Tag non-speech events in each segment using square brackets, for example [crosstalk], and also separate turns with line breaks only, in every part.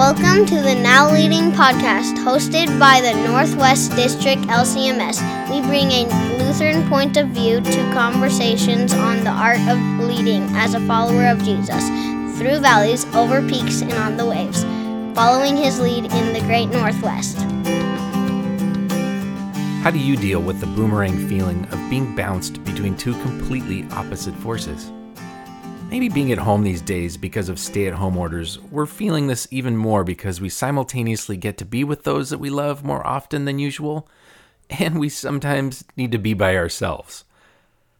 Welcome to the Now Leading podcast, hosted by the Northwest District LCMS. We bring a Lutheran point of view to conversations on the art of leading as a follower of Jesus, through valleys, over peaks, and on the waves, following his lead in the great Northwest.
How do you deal with the boomerang feeling of being bounced between two completely opposite forces? Maybe being at home these days because of stay at home orders, we're feeling this even more because we simultaneously get to be with those that we love more often than usual, [laughs] and we sometimes need to be by ourselves.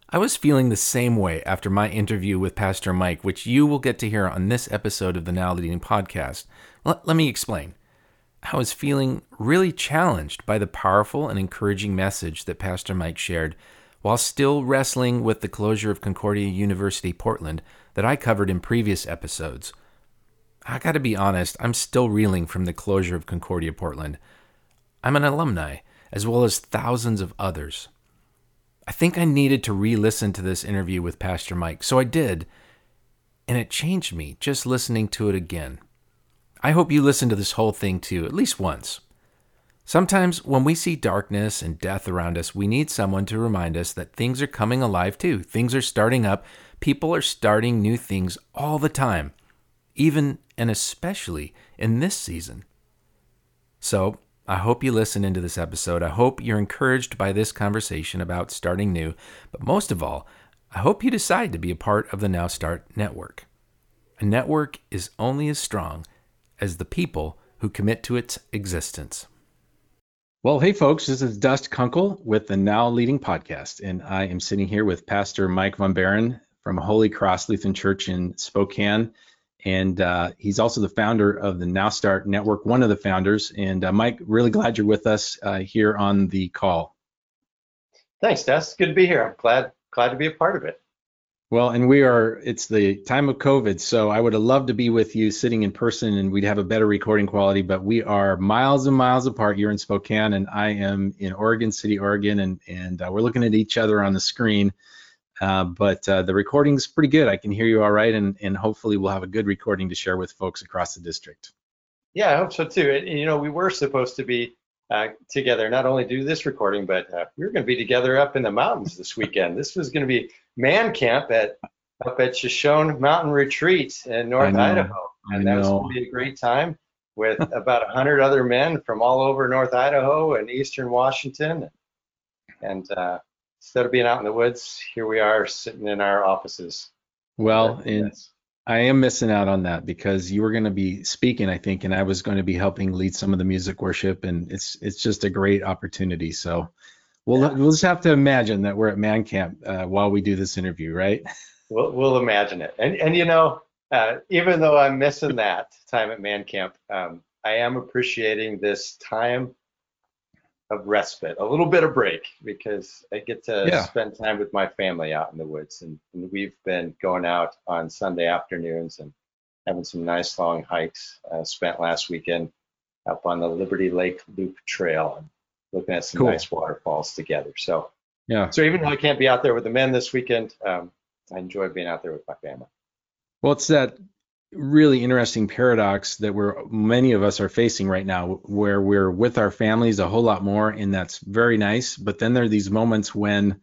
I was feeling the same way after my interview with Pastor Mike, which you will get to hear on this episode of the Now Leading podcast. Let, let me explain. I was feeling really challenged by the powerful and encouraging message that Pastor Mike shared while still wrestling with the closure of Concordia University Portland that I covered in previous episodes. I gotta be honest, I'm still reeling from the closure of Concordia Portland. I'm an alumni, as well as thousands of others. I think I needed to re listen to this interview with Pastor Mike, so I did, and it changed me just listening to it again. I hope you listen to this whole thing too, at least once. Sometimes when we see darkness and death around us, we need someone to remind us that things are coming alive too. Things are starting up. People are starting new things all the time, even and especially in this season. So, I hope you listen into this episode. I hope you're encouraged by this conversation about starting new. But most of all, I hope you decide to be a part of the Now Start network. A network is only as strong as the people who commit to its existence. Well, hey, folks, this is Dust Kunkel with the Now Leading Podcast, and I am sitting here with Pastor Mike Von Baron from Holy Cross Lutheran Church in Spokane. And uh, he's also the founder of the Now Start Network, one of the founders. And uh, Mike, really glad you're with us uh, here on the call.
Thanks, Dust. Good to be here. I'm glad glad to be a part of it.
Well, and we are, it's the time of COVID, so I would have loved to be with you sitting in person and we'd have a better recording quality, but we are miles and miles apart. You're in Spokane and I am in Oregon City, Oregon, and, and uh, we're looking at each other on the screen. Uh, but uh, the recording's pretty good. I can hear you all right, and, and hopefully we'll have a good recording to share with folks across the district.
Yeah, I hope so too. And, you know, we were supposed to be uh, together, not only do this recording, but uh, we are going to be together up in the mountains this weekend. this was going to be man camp at up at Shoshone Mountain Retreat in North Idaho, and that was going to be a great time with [laughs] about a hundred other men from all over North Idaho and Eastern Washington. And uh, instead of being out in the woods, here we are sitting in our offices.
Well, and I am missing out on that because you were going to be speaking, I think, and I was going to be helping lead some of the music worship, and it's it's just a great opportunity. So we'll yeah. we'll just have to imagine that we're at Man Camp uh, while we do this interview, right?
We'll we'll imagine it, and and you know, uh, even though I'm missing that time at Man Camp, um, I am appreciating this time of respite, a little bit of break, because I get to yeah. spend time with my family out in the woods. And, and, we've been going out on Sunday afternoons and having some nice long hikes. Uh, spent last weekend up on the Liberty Lake Loop Trail and looking at some cool. nice waterfalls together. So, yeah. So even though I can't be out there with the men this weekend, um, I enjoy being out there with my family.
Well, it's that really interesting paradox that we're many of us are facing right now where we're with our families a whole lot more and that's very nice but then there are these moments when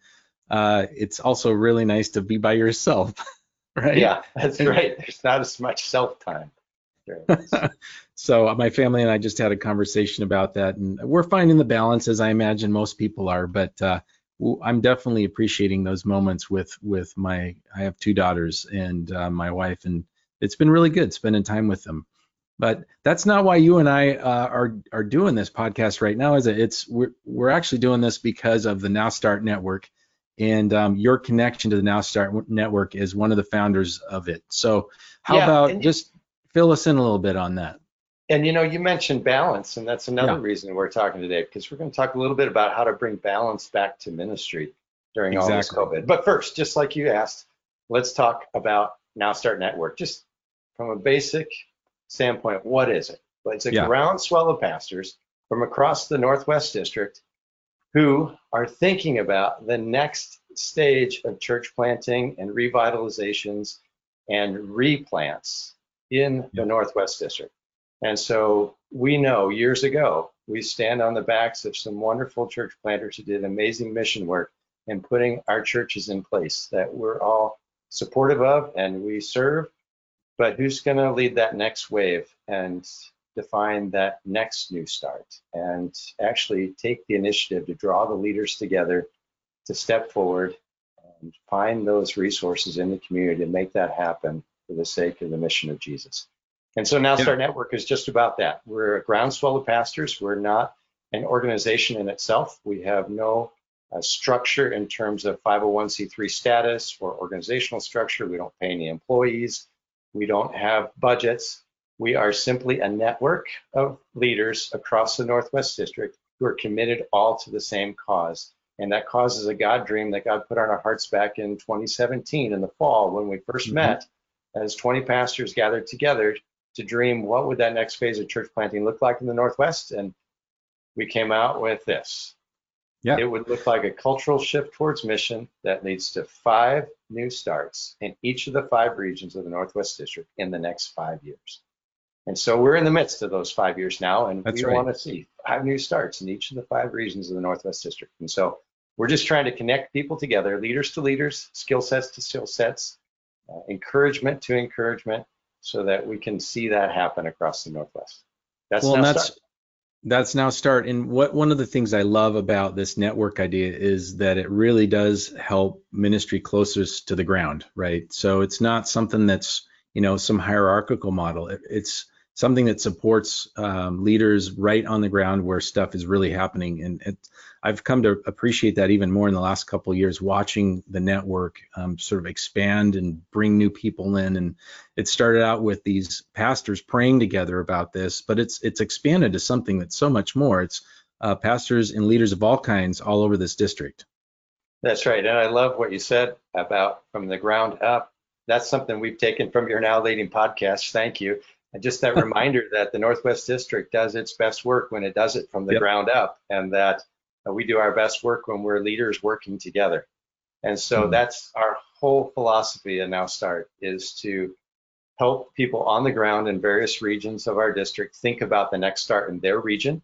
uh, it's also really nice to be by yourself [laughs] right?
Yeah that's right. There's not as much self time [laughs]
so uh, my family and i just had a conversation about that and we're finding the balance as i imagine most people are but uh, i'm definitely appreciating those moments with with my i have two daughters and uh, my wife and it's been really good spending time with them. But that's not why you and I uh, are are doing this podcast right now. Is it? It's we're we're actually doing this because of the Now Start Network, and um, your connection to the Now Start Network is one of the founders of it. So how yeah, about just fill us in a little bit on that?
And you know, you mentioned balance, and that's another yeah. reason we're talking today because we're going to talk a little bit about how to bring balance back to ministry during exactly. all this COVID. But first, just like you asked, let's talk about Now Start Network. Just from a basic standpoint, what is it? Well, it's a yeah. groundswell of pastors from across the Northwest District who are thinking about the next stage of church planting and revitalizations and replants in yeah. the Northwest District. And so we know years ago, we stand on the backs of some wonderful church planters who did amazing mission work in putting our churches in place that we're all supportive of and we serve. But who's going to lead that next wave and define that next new start and actually take the initiative to draw the leaders together to step forward and find those resources in the community to make that happen for the sake of the mission of Jesus. And so Now Start. Network is just about that. We're a groundswell of pastors. We're not an organization in itself. We have no uh, structure in terms of 501c3 status or organizational structure. We don't pay any employees. We don't have budgets. We are simply a network of leaders across the Northwest District who are committed all to the same cause. And that cause is a God dream that God put on our hearts back in 2017 in the fall when we 1st mm-hmm. met as 20 pastors gathered together to dream what would that next phase of church planting look like in the Northwest. And we came out with this. Yeah. It would look like a cultural shift towards mission that leads to five new starts in each of the five regions of the Northwest District in the next five years. And so we're in the midst of those five years now, and That's we right. want to see five new starts in each of the five regions of the Northwest District. And so we're just trying to connect people together, leaders to leaders, skill sets to skill sets, uh, encouragement to encouragement, so that we can see that happen across the Northwest.
That's well, that's start. That's now start. And what one of the things I love about this network idea is that it really does help ministry closest to the ground, right? So it's not something that's you know some hierarchical model. It, it's something that supports um, leaders right on the ground where stuff is really happening. And it, I've come to appreciate that even more in the last couple years, watching the network um, sort of expand and bring new people in. And it started out with these pastors praying together about this, but it's it's expanded to something that's so much more. It's uh, pastors and leaders of all kinds all over this district.
That's right, and I love what you said about from the ground up. That's something we've taken from your now leading podcast. Thank you and just that [laughs] reminder that the Northwest District does its best work when it does it from the yep. ground up, and that uh, we do our best work when we're leaders working together. And so mm-hmm. that's our whole philosophy at Now Start is to help people on the ground in various regions of our district think about the next start in their region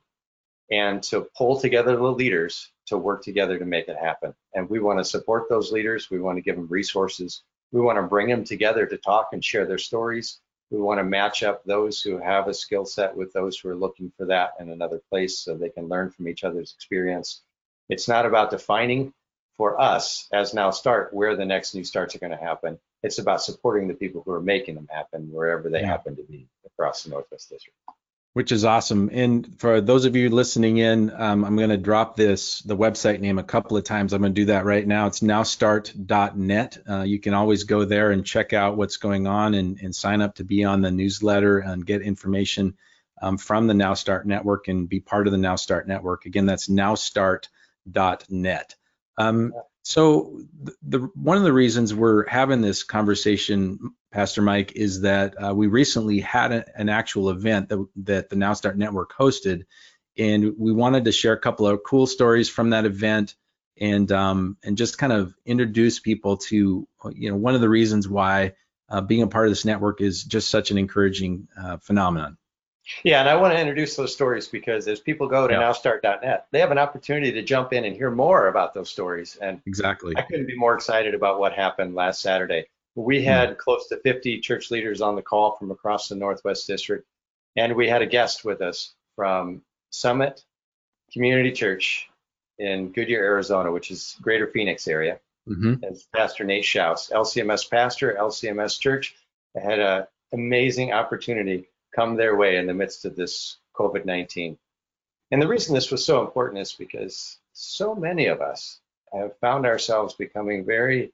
and to pull together the leaders to work together to make it happen. And we want to support those leaders. We want to give them resources. We want to bring them together to talk and share their stories we want to match up those who have a skill set with those who are looking for that in another place so they can learn from each other's experience. It's not about defining for us as now start where the next new starts are going to happen. It's about supporting the people who are making them happen wherever they yeah. happen to be across the Northwest District
which is awesome. And for those of you listening in, um, I'm going to drop this the website name a couple of times. I'm going to do that right now. It's nowstart.net. Uh, you can always go there and check out what's going on and, and sign up to be on the newsletter and get information um, from the Now Start network and be part of the Now Start network. Again, that's nowstart.net. Um, so the, the, one of the reasons we're having this conversation, Pastor Mike, is that uh, we recently had a, an actual event that, that the Now Start Network hosted, and we wanted to share a couple of cool stories from that event, and um, and just kind of introduce people to you know one of the reasons why uh, being a part of this network is just such an encouraging uh, phenomenon.
Yeah, and I want to introduce those stories because as people go to yeah. nowstart.net, they have an opportunity to jump in and hear more about those stories. And
exactly,
I couldn't be more excited about what happened last Saturday. We hmm. had mm. close to 50 church leaders on the call from across the Northwest District, and we had a guest with us from Summit Community Church in Goodyear, Arizona, which is Greater Phoenix area. Mm-hmm. As Pastor Nate Schaus, LCMS pastor, LCMS Church, I had an amazing opportunity come their way in the midst of this COVID 19. And the reason this was so important is because so many of us have found ourselves becoming very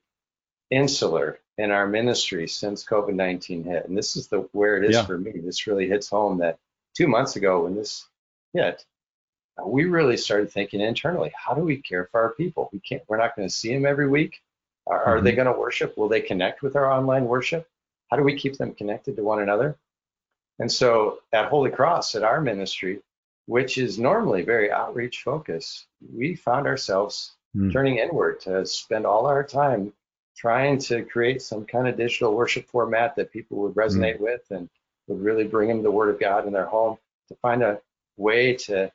insular in our ministry since COVID 19 hit. And this is the where it is yeah. for me. This really hits home that two months ago when this hit, we really started thinking internally, how do we care for our people? We can't, we're not going to see them every week. Are, mm-hmm. are they mm-hmm. going to worship? Will they connect with our online worship? How do we keep them connected to one another? And so at Holy Cross, at our ministry, which is normally very outreach focused, we found ourselves mm. turning inward to spend all our time trying to create some kind of digital worship format that people would resonate mm. with. And would really bring them the Word of God in their home, to find a way to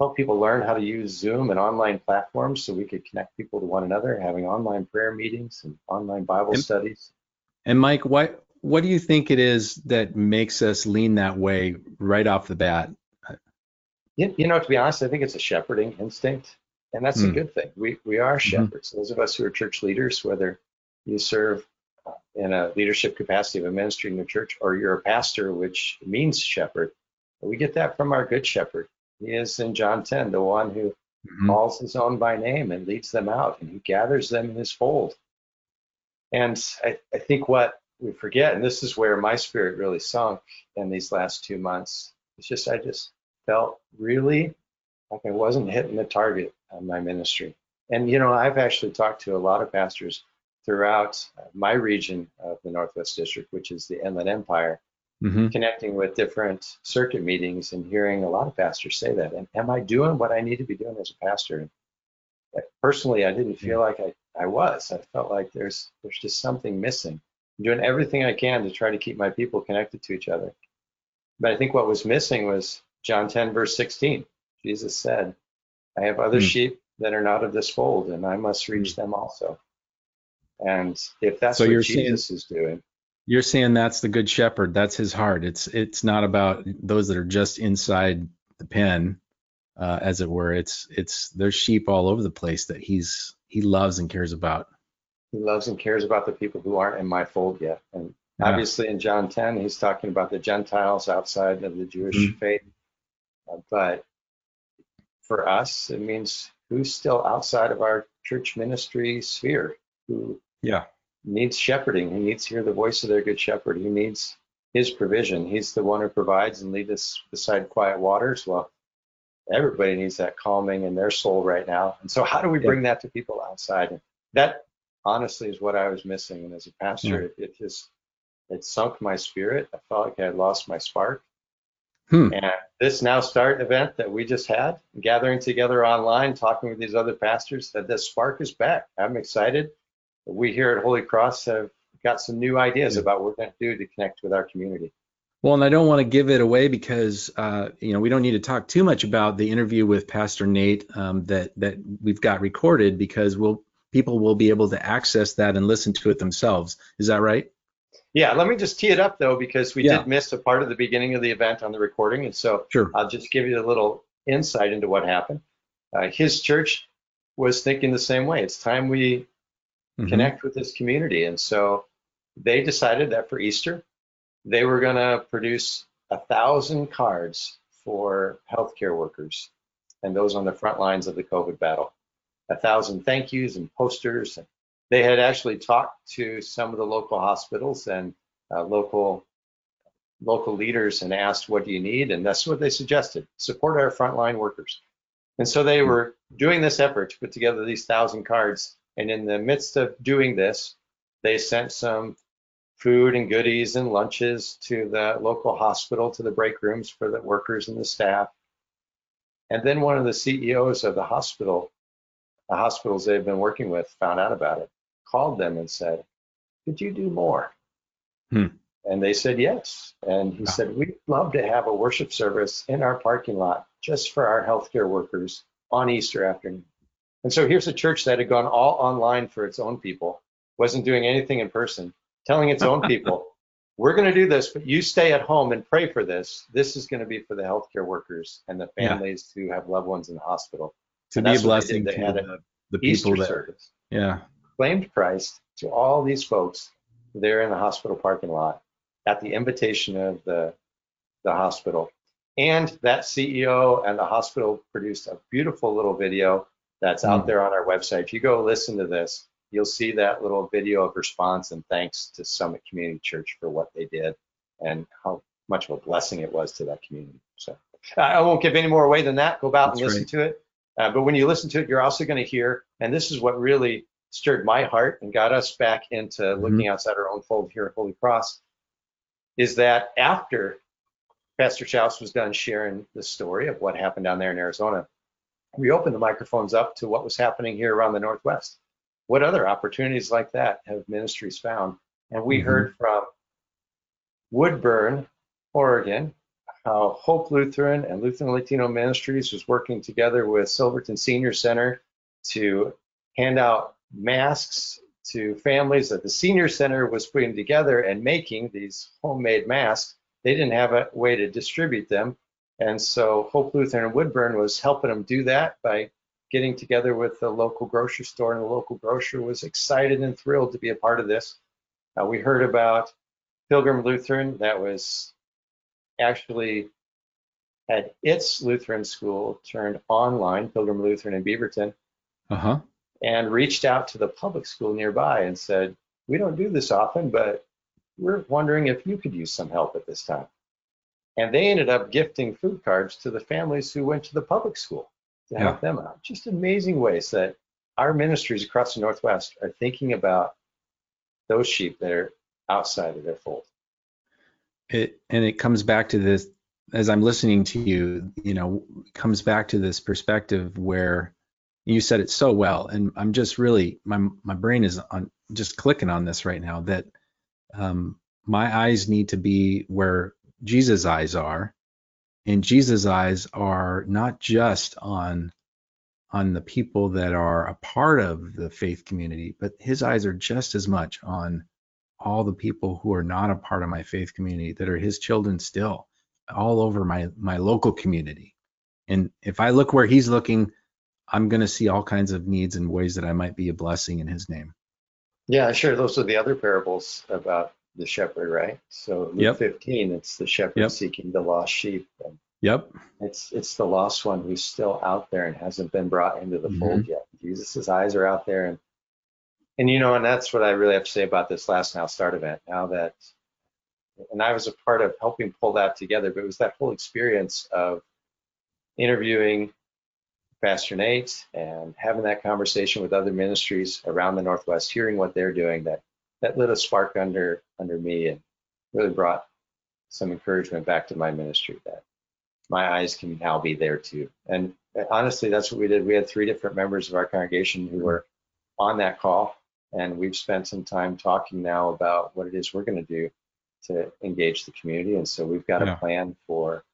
help people learn how to use Zoom and online platforms so we could connect people to one another, having online prayer meetings and online Bible
And-
studies.
And Mike, what what do you think it is that makes us lean that way right off the bat?
You, you know, to be honest, I think it's a shepherding instinct, and that's a
Hmm.
good thing. We we are shepherds. Those of us who are church leaders, whether you serve in a leadership capacity of a ministry in your church, or you're a pastor, which means shepherd, we get that from our good shepherd. He is in John 10, the one who
Mhm.
calls his own by name and leads them out, and he gathers them in his fold. And I, I think what we forget, and this is where my spirit really sunk in these last two months, it's just I just felt really like I wasn't hitting the target on my ministry. And you know, I've actually talked to a lot of pastors throughout uh, my region of the Northwest District, which is the Inland Empire,
Mhm.
connecting with different circuit meetings and hearing a lot of pastors say that. And am I doing what I need to be doing as a pastor? And personally, I didn't feel like I, I was. I felt like there's there's just something missing. I'm doing everything I can to try to keep my people connected to each other. But I think what was missing was John 10, verse 16. Jesus said, I have other
Hmm.
sheep that are not of this fold, and I must reach them also. And if that's
So
what
you're saying-
Jesus is doing,
You're saying that's the good shepherd. That's his heart. It's it's not about those that are just inside the pen, uh, as it were. It's it's there's sheep all over the place that he's he loves and cares about.
He loves and cares about the people who aren't in my fold yet. And
Yeah.
obviously in John 10, he's talking about the Gentiles outside of the Jewish
Mhm.
faith. Uh, but for us, it means who's still outside of our church ministry sphere, who
Yeah.
needs shepherding, who needs to hear the voice of their good shepherd, who needs his provision. He's the one who provides and leads us beside quiet waters. Well, everybody needs that calming in their soul right now. And so how do we
Yeah.
bring that to people outside? That honestly is what I was missing. And as a pastor, it, it just it sunk my spirit. I felt like I had lost my spark.
Hmm.
And this Now Start event that we just had, gathering together online, talking with these other pastors, that the spark is back. I'm excited. We here at Holy Cross have got some new ideas about what we're going to do to connect with our community.
Well, and I don't want to give it away because uh, you know we don't need to talk too much about the interview with Pastor Nate um, that that we've got recorded because we'll people will be able to access that and listen to it themselves. Is that right?
Yeah, let me just tee it up though, because we
Yeah.
did miss a part of the beginning of the event on the recording. And so
Sure.
I'll just give you a little insight into what happened. Uh, his church was thinking the same way. It's time we
Mhm.
connect with this community. And so they decided that for Easter, they were going to produce a thousand cards for healthcare workers and those on the front lines of the COVID battle. A thousand thank yous and posters. They had actually talked to some of the local hospitals and uh, local local leaders and asked, "What do you need?" And that's what they suggested: support our frontline workers. And so they were doing this effort to put together these thousand cards. And in the midst of doing this, they sent some food and goodies and lunches to the local hospital, to the break rooms for the workers and the staff. And then one of the CEOs of the hospital, the hospitals they've been working with, found out about it, called them and said, Could you do more?
Hmm.
And they said yes. And he
Wow.
said, We'd love to have a worship service in our parking lot just for our healthcare workers on Easter afternoon. And so here's a church that had gone all online for its own people, wasn't doing anything in person, telling its own [laughs] people, we're going to do this, but you stay at home and pray for this. This is going to be for the healthcare workers and the
Yeah.
families who have loved ones in the hospital.
To
And
be a
that's what they
blessing to the, the
Easter
people that.
service
Yeah.
claimed Christ to all these folks there in the hospital parking lot at the invitation of the, the hospital. And that CEO and the hospital produced a beautiful little video that's out
Mm.
there on our website. If you go listen to this, you'll see that little video of response and thanks to Summit Community Church for what they did and how much of a blessing it was to that community. So I won't give any more away than that. Go out
That's
and listen
right.
to it. Uh, but when you listen to it, you're also going to hear, and this is what really stirred my heart and got us back into
Mhm.
looking outside our own fold here at Holy Cross, is that after Pastor Schaus was done sharing the story of what happened down there in Arizona, we opened the microphones up to what was happening here around the Northwest. What other opportunities like that have ministries found? And we
Mhm.
heard from Woodburn Oregon, how Hope Lutheran and Lutheran Latino Ministries was working together with Silverton Senior Center to hand out masks to families that the Senior Center was putting together and making these homemade masks. They didn't have a way to distribute them. And so Hope Lutheran Woodburn was helping them do that by getting together with the local grocery store, and the local grocer was excited and thrilled to be a part of this. Uh, we heard about Pilgrim Lutheran that was actually had its Lutheran school turned online, Pilgrim Lutheran in Beaverton,
Uh-huh.
and reached out to the public school nearby and said, We don't do this often, but we're wondering if you could use some help at this time. And they ended up gifting food cards to the families who went to the public school to help them out. Just amazing ways that our ministries across the Northwest are thinking about those sheep that are outside of their fold.
It and it comes back to this as I'm listening to you, you know, comes back to this perspective where you said it so well, and I'm just really my my brain is on just clicking on this right now that um, my eyes need to be where Jesus' eyes are, and Jesus' eyes are not just on on the people that are a part of the faith community, but his eyes are just as much on all the people who are not a part of my faith community that are his children still all over my my local community and if i look where he's looking i'm going to see all kinds of needs and ways that i might be a blessing in his name
Yeah, sure. Those are the other parables about the shepherd, right? So Luke
Yep.
15, it's the shepherd
Yep.
seeking the lost sheep. And
yep
it's it's the lost one who's still out there and hasn't been brought into the
Mhm.
fold yet. Jesus' eyes are out there and and you know, and that's what I really have to say about this last now start event. Now that and I was a part of helping pull that together, but it was that whole experience of interviewing Pastor Nate and having that conversation with other ministries around the Northwest, hearing what they're doing that that lit a spark under under me and really brought some encouragement back to my ministry that my eyes can now be there too. And honestly, that's what we did. We had three different members of our congregation who were on that call, and we've spent some time talking now about what it is we're going to do to engage the community. And so we've got
Yeah.
a plan for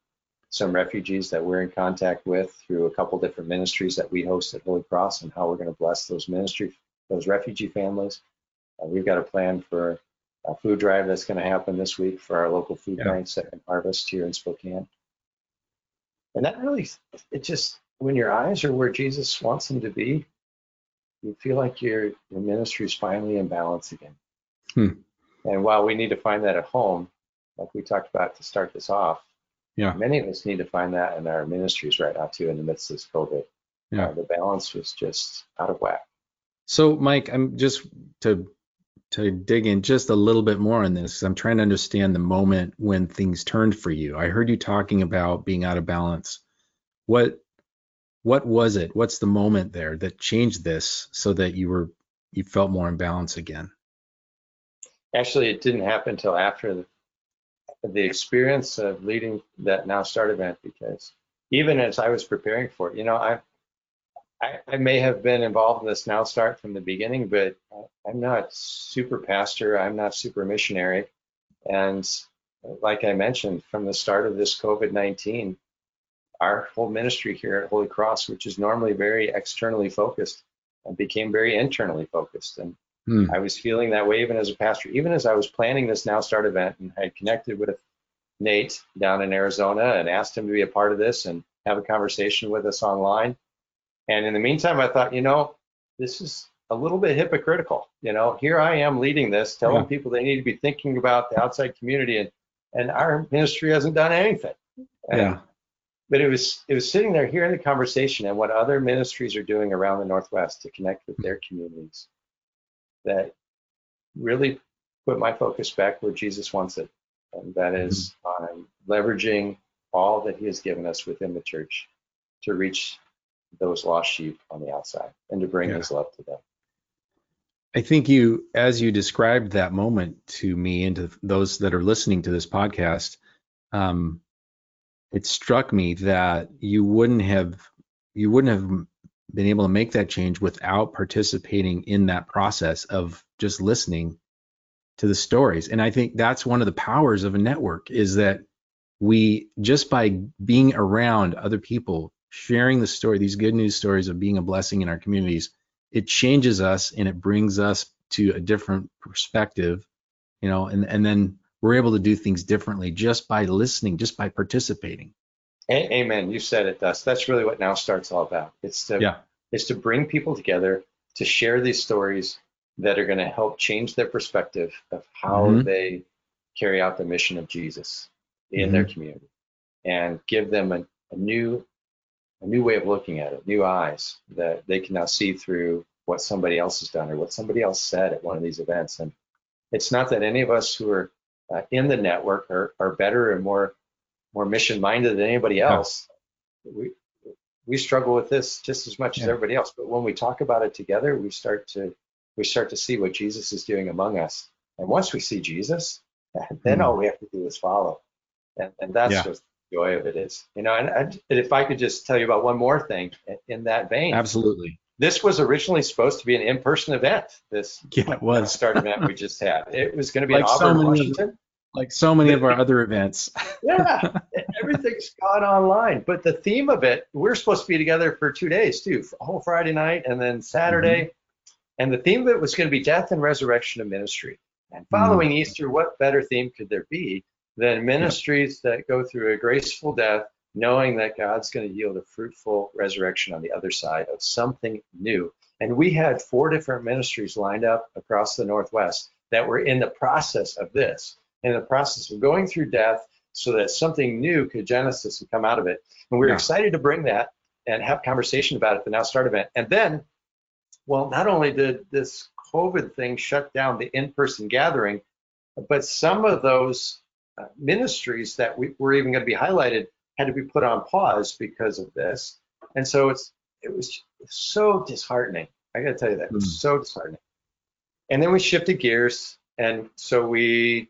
some refugees that we're in contact with through a couple different ministries that we host at Holy Cross and how we're going to bless those ministry, those refugee families. Uh, we've got a plan for a food drive that's going to happen this week for our local food
Yeah.
banks at Harvest here in Spokane. And that really, it just, when your eyes are where Jesus wants them to be, you feel like your, your ministry is finally in balance again.
Hmm.
And while we need to find that at home, like we talked about to start this off,
Yeah.
many of us need to find that in our ministries right now too, in the midst of this COVID.
Yeah.
Uh, the balance was just out of whack.
so mike i'm just to to dig in just a little bit more on this. i'm trying to understand the moment when things turned for you i heard you talking about being out of balance what what was it what's the moment there that changed this so that you were you felt more in balance again
Actually, it didn't happen until after the, the experience of leading that Now Start event because even as I was preparing for it, you know, I, I, I may have been involved in this Now Start from the beginning, but I'm not super pastor. I'm not super missionary. And like I mentioned, from the start of this COVID 19, our whole ministry here at Holy Cross, which is normally very externally focused, uh, became very internally focused. And
Hmm.
I was feeling that way even as a pastor, even as I was planning this Now Start event and I had connected with Nate down in Arizona and asked him to be a part of this and have a conversation with us online. And in the meantime, I thought, you know, this is a little bit hypocritical. You know, here I am leading this, telling
Yeah.
people they need to be thinking about the outside community, and and our ministry hasn't done anything. And-
yeah
but it was it was sitting there hearing the conversation and what other ministries are doing around the Northwest to connect with their communities that really put my focus back where Jesus wants it, and that is on leveraging all that He has given us within the church to reach those lost sheep on the outside and to bring
Yeah.
His love to them.
I think you, as you described that moment to me and to those that are listening to this podcast, um, it struck me that you wouldn't have you wouldn't have been able to make that change without participating in that process of just listening to the stories. And I think that's one of the powers of a network is that we just by being around other people, sharing the story, these good news stories of being a blessing in our communities, it changes us and it brings us to a different perspective, you know, and, and then we're able to do things differently just by listening, just by participating.
A- Amen. You said it, Dust. That's really what Now Start's all about. It's to
Yeah.
it's to bring people together to share these stories that are going to help change their perspective of how
Mhm.
they carry out the mission of Jesus in their community and give them a, a new a new way of looking at it, new eyes that they can now see through what somebody else has done or what somebody else said at one of these events. And it's not that any of us who are uh, in the network are, are better and more more mission minded than anybody
Yeah.
else. We we struggle with this just as much as everybody else. But when we talk about it together, we start to we start to see what Jesus is doing among us. And once we see Jesus, [laughs] then
Mhm.
all we have to do is follow. And, and that's
Yeah.
what the joy of it is. You know, and, I, if I could just tell you about one more thing in- that vein,
Absolutely.
this was originally supposed to be an in-person event. This
Yeah, it was.
start event we just had. It was going to be [laughs]
Like
in
so
Auburn,
of
Washington.
Like so many of our other events. [laughs]
yeah, everything's gone online. But the theme of it, we're supposed to be together for two days too, a whole Friday night and then Saturday.
Mm-hmm.
And the theme of it was going to be death and resurrection of ministry. And
Mm-hmm.
following Easter, what better theme could there be than ministries that go through a graceful death, knowing that God's going to yield a fruitful resurrection on the other side of something new. And we had four different ministries lined up across the Northwest that were in the process of this, in the process of going through death so that something new could genesis and come out of it. And we're
Yeah.
excited to bring that and have conversation about it the Now Start event. And then, well, not only did this COVID thing shut down the in-person gathering, but some of those uh, ministries that we were even going to be highlighted had to be put on pause because of this. And so it's it was so disheartening. I got to tell you that it was
Mm.
so disheartening. And then we shifted gears, and so we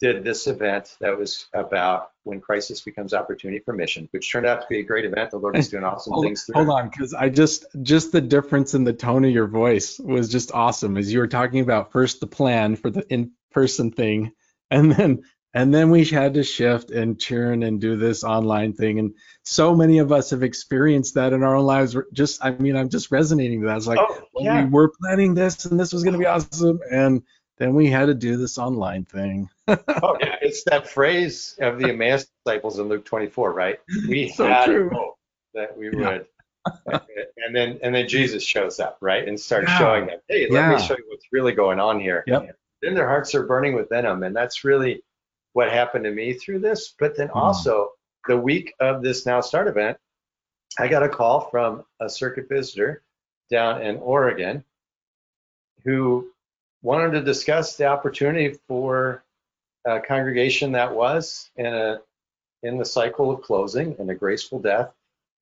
did this event that was about when crisis becomes opportunity for mission, which turned out to be a great event. The Lord is doing awesome
Hold,
things through.
hold on, because I just just the difference in the tone of your voice was just awesome. As you were talking about first the plan for the in-person thing, and then and then we had to shift and churn and do this online thing. And so many of us have experienced that in our own lives. Just I mean, I'm just resonating with that. It's like
Oh, yeah.
we were planning this and this was going to be awesome, and then we had to do this online thing. [laughs]
Oh, yeah, it's that phrase of the Emmaus disciples in Luke 24, right? We
So
had
true.
hope that we
Yeah.
would. [laughs] and then and then Jesus shows up, right? And starts
Yeah.
showing them, hey, let
Yeah.
me show you what's really going on here.
Yep.
Then their hearts are burning with venom. And that's really what happened to me through this. But then
Hmm.
also the week of this Now Start event, I got a call from a circuit visitor down in Oregon who wanted to discuss the opportunity for a congregation that was in a in the cycle of closing and a graceful death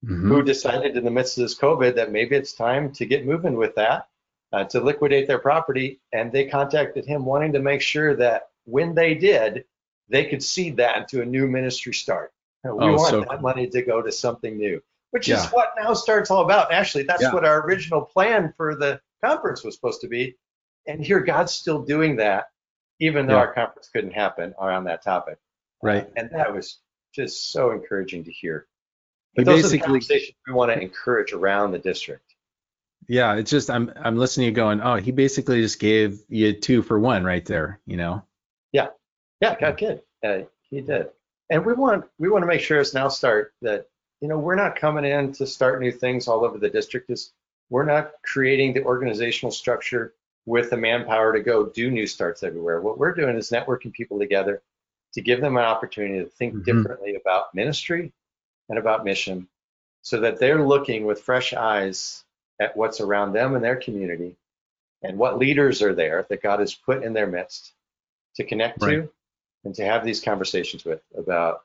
Mhm.
who decided in the midst of this COVID that maybe it's time to get moving with that, uh, to liquidate their property. And they contacted him wanting to make sure that when they did, they could seed that into a new ministry start. We
Oh,
want
so
that
cool.
money to go to something new, which
Yeah.
is what Now Start's all about. Actually, that's
Yeah.
what our original plan for the conference was supposed to be. And here, God's still doing that, even though
Yeah.
our conference couldn't happen around that topic.
Right.
And that was just so encouraging to hear. But those are the
basically-
conversations we want to encourage around the district.
Yeah, it's just I'm I'm listening to you going, oh, he basically just gave you two for one right there, you know.
Yeah, yeah, God did. Uh, he did. And we want we want to make sure as now start that you know we're not coming in to start new things all over the district. Is we're not creating the organizational structure with the manpower to go do new starts everywhere. What we're doing is networking people together to give them an opportunity to think
Mhm.
differently about ministry and about mission so that they're looking with fresh eyes at what's around them and their community and what leaders are there that God has put in their midst to connect
Right.
to and to have these conversations with about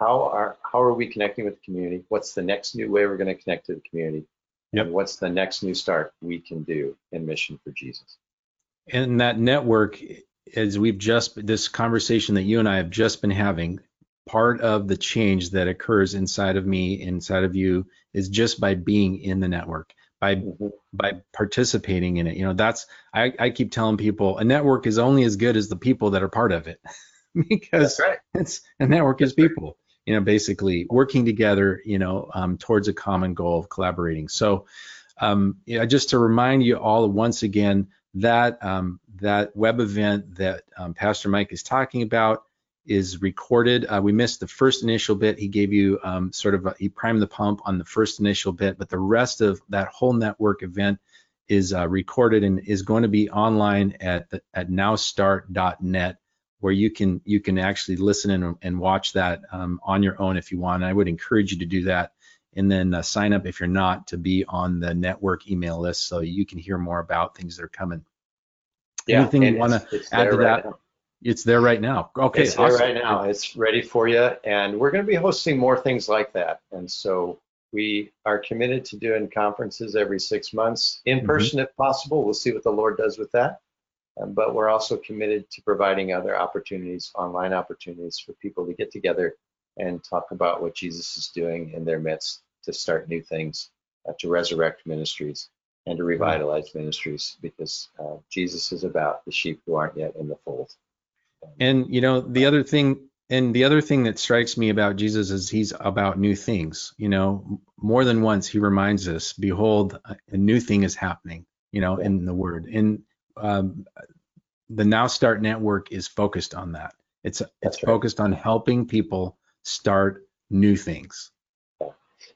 how are how are we connecting with the community? What's the next new way we're going to connect to the community?
Yep.
And what's the next new start we can do in mission for Jesus?
And that network, as we've just this conversation that you and I have just been having, part of the change that occurs inside of me, inside of you, is just by being in the network, by
Mhm.
by participating in it. You know, that's I, I keep telling people a network is only as good as the people that are part of it. [laughs] because
right.
it's a network is people, you know, basically working together, you know, um, towards a common goal of collaborating. So, um, yeah, just to remind you all once again that um, that web event that um, Pastor Mike is talking about is recorded. Uh, we missed the first initial bit. He gave you um, sort of a, he primed the pump on the first initial bit, but the rest of that whole network event is uh, recorded and is going to be online at the, at nowstart.net where you can you can actually listen and, and watch that um, on your own if you want. And I would encourage you to do that and then uh, sign up if you're not to be on the network email list so you can hear more about things that are coming.
Yeah,
Anything you want to add to
right
that?
now.
It's there right now. Okay,
it's there right now. It's ready for you, and we're going to be hosting more things like that. And so we are committed to doing conferences every six months, in
Mhm.
person if possible. We'll see what the Lord does with that. Um, but we're also committed to providing other opportunities, online opportunities for people to get together and talk about what Jesus is doing in their midst to start new things, uh, to resurrect ministries, and to revitalize ministries because uh, Jesus is about the sheep who aren't yet in the fold.
And you know, the other thing and the other thing that strikes me about Jesus is he's about new things. You know, more than once he reminds us, behold, a new thing is happening, you know, in the word. And um, the Now Start network is focused on that. It's it's
That's right.
focused on helping people start new things.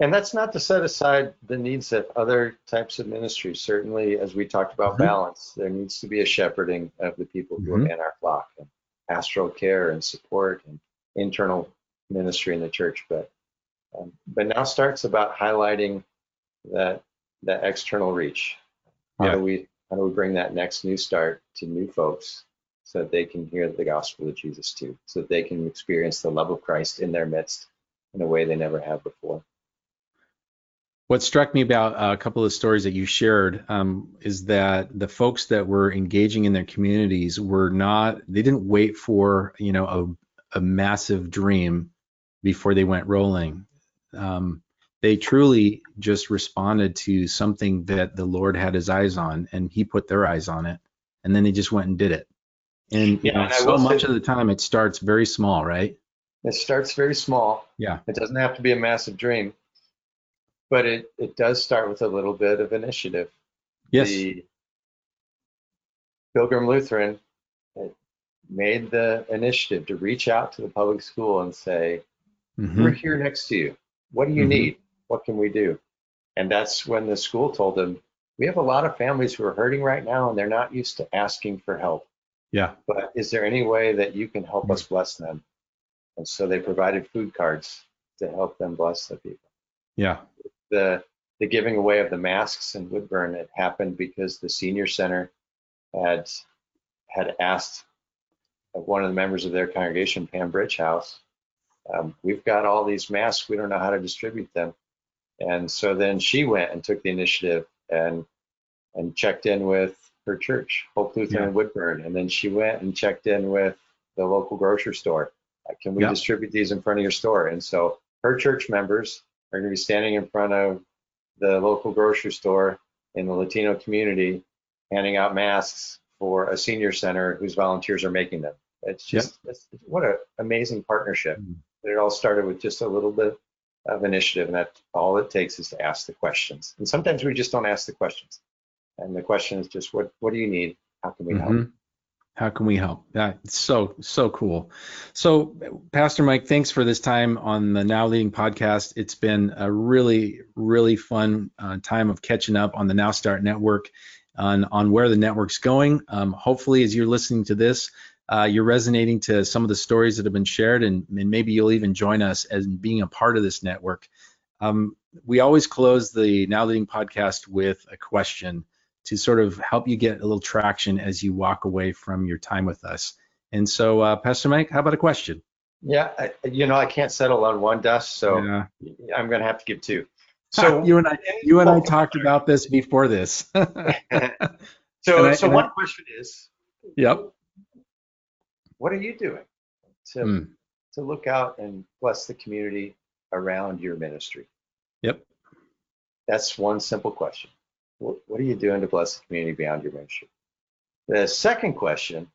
And that's not to set aside the needs of other types of ministries. Certainly, as we talked about
Mhm.
balance, there needs to be a shepherding of the people who
Mhm.
are in our flock, and pastoral care and support and internal ministry in the church. But um, but now starts about highlighting that that external reach. How
Yeah.
do we how do we bring that next new start to new folks so that they can hear the gospel of Jesus too, so that they can experience the love of Christ in their midst in a way they never have before.
What struck me about uh, a couple of stories that you shared um, is that the folks that were engaging in their communities were not, they didn't wait for, you know, a, a massive dream before they went rolling. Um, they truly just responded to something that the Lord had his eyes on and he put their eyes on it. And then they just went and did it. And, you
Yeah,
know,
and
so much of the time it starts very small, right?
It starts very small.
Yeah.
It doesn't have to be a massive dream, but it, it does start with a little bit of initiative.
Yes.
The Pilgrim Lutheran made the initiative to reach out to the public school and say,
Mhm.
We're here next to you. What do you
Mhm.
need? What can we do? And that's when the school told them, We have a lot of families who are hurting right now and they're not used to asking for help.
Yeah.
But is there any way that you can help us bless them? And so they provided food cards to help them bless the people.
Yeah.
The the giving away of the masks in Woodburn it happened because the senior center had had asked one of the members of their congregation, Pam Bridgehouse, um, we've got all these masks, we don't know how to distribute them. And so then she went and took the initiative and and checked in with her church, Hope Lutheran
Yeah.
in Woodburn, and then she went and checked in with the local grocery store. Can we
Yeah.
distribute these in front of your store? And so her church members are going to be standing in front of the local grocery store in the Latino community, handing out masks for a senior center whose volunteers are making them. It's just it's, what an amazing partnership.
Mhm.
It all started with just a little bit of initiative, and that all it takes is to ask the questions. And sometimes we just don't ask the questions. And the question is just, what what do you need? How can we help?
Mhm. How can we help? That's so so cool. So, Pastor Mike, thanks for this time on the Now Leading podcast. It's been a really really fun uh, time of catching up on the Now Start Network, on on where the network's going. Um, hopefully, as you're listening to this, uh, you're resonating to some of the stories that have been shared, and, and maybe you'll even join us as being a part of this network. Um, we always close the Now Leading podcast with a question to sort of help you get a little traction as you walk away from your time with us. And so, uh, Pastor Mike, how about a question?
Yeah, I, you know, I can't settle on one Dust, so
Yeah.
I'm going to have to give two. [laughs]
So you and I, you and I talked about this before this. [laughs] [laughs]
so
I-
so
and I-
one question is,
yep.
What are you doing to
Mm,
to look out and bless the community around your ministry?
Yep.
That's one simple question. What, what are you doing to bless the community beyond your ministry? The second question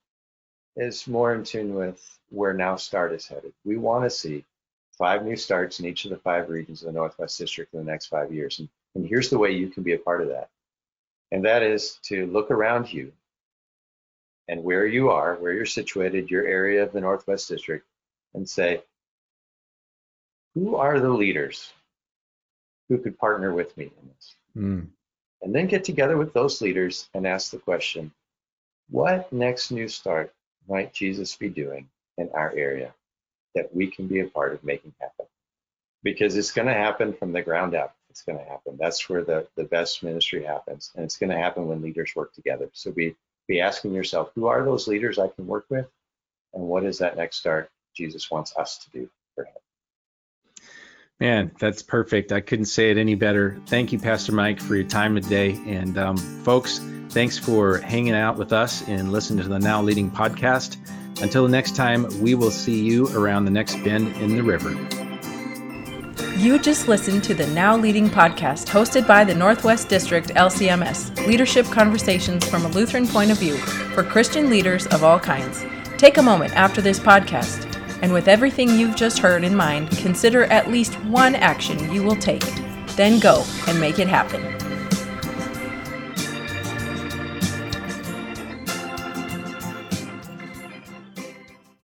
is more in tune with where Now Start is headed. We want to see five new starts in each of the five regions of the Northwest District in the next five years. And, and here's the way you can be a part of that. And that is to look around you and where you are, where you're situated, your area of the Northwest District, and say, who are the leaders who could partner with me in this?
Mm.
And then get together with those leaders and ask the question, what next new start might Jesus be doing in our area that we can be a part of making happen? Because it's going to happen from the ground up. It's going to happen. That's where the, the best ministry happens. And it's going to happen when leaders work together. So be, be asking yourself, who are those leaders I can work with? And what is that next start Jesus wants us to do for him?
Man, that's perfect. I couldn't say it any better. Thank you, Pastor Mike, for your time today. And um, folks, thanks for hanging out with us and listening to the Now Leading podcast. Until next time, we will see you around the next bend in the river.
You just listened to the Now Leading podcast hosted by the Northwest District LCMS Leadership Conversations from a Lutheran Point of View for Christian leaders of all kinds. Take a moment after this podcast and with everything you've just heard in mind, consider at least one action you will take. Then go and make it happen.